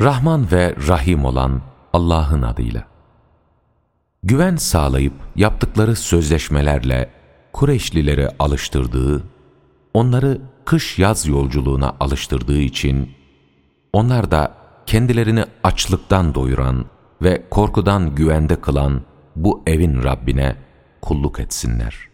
Rahman ve Rahim olan Allah'ın adıyla. Güven sağlayıp yaptıkları sözleşmelerle Kureyşlileri alıştırdığı, onları kış-yaz yolculuğuna alıştırdığı için, onlar da kendilerini açlıktan doyuran ve korkudan güvende kılan bu evin Rabbine kulluk etsinler.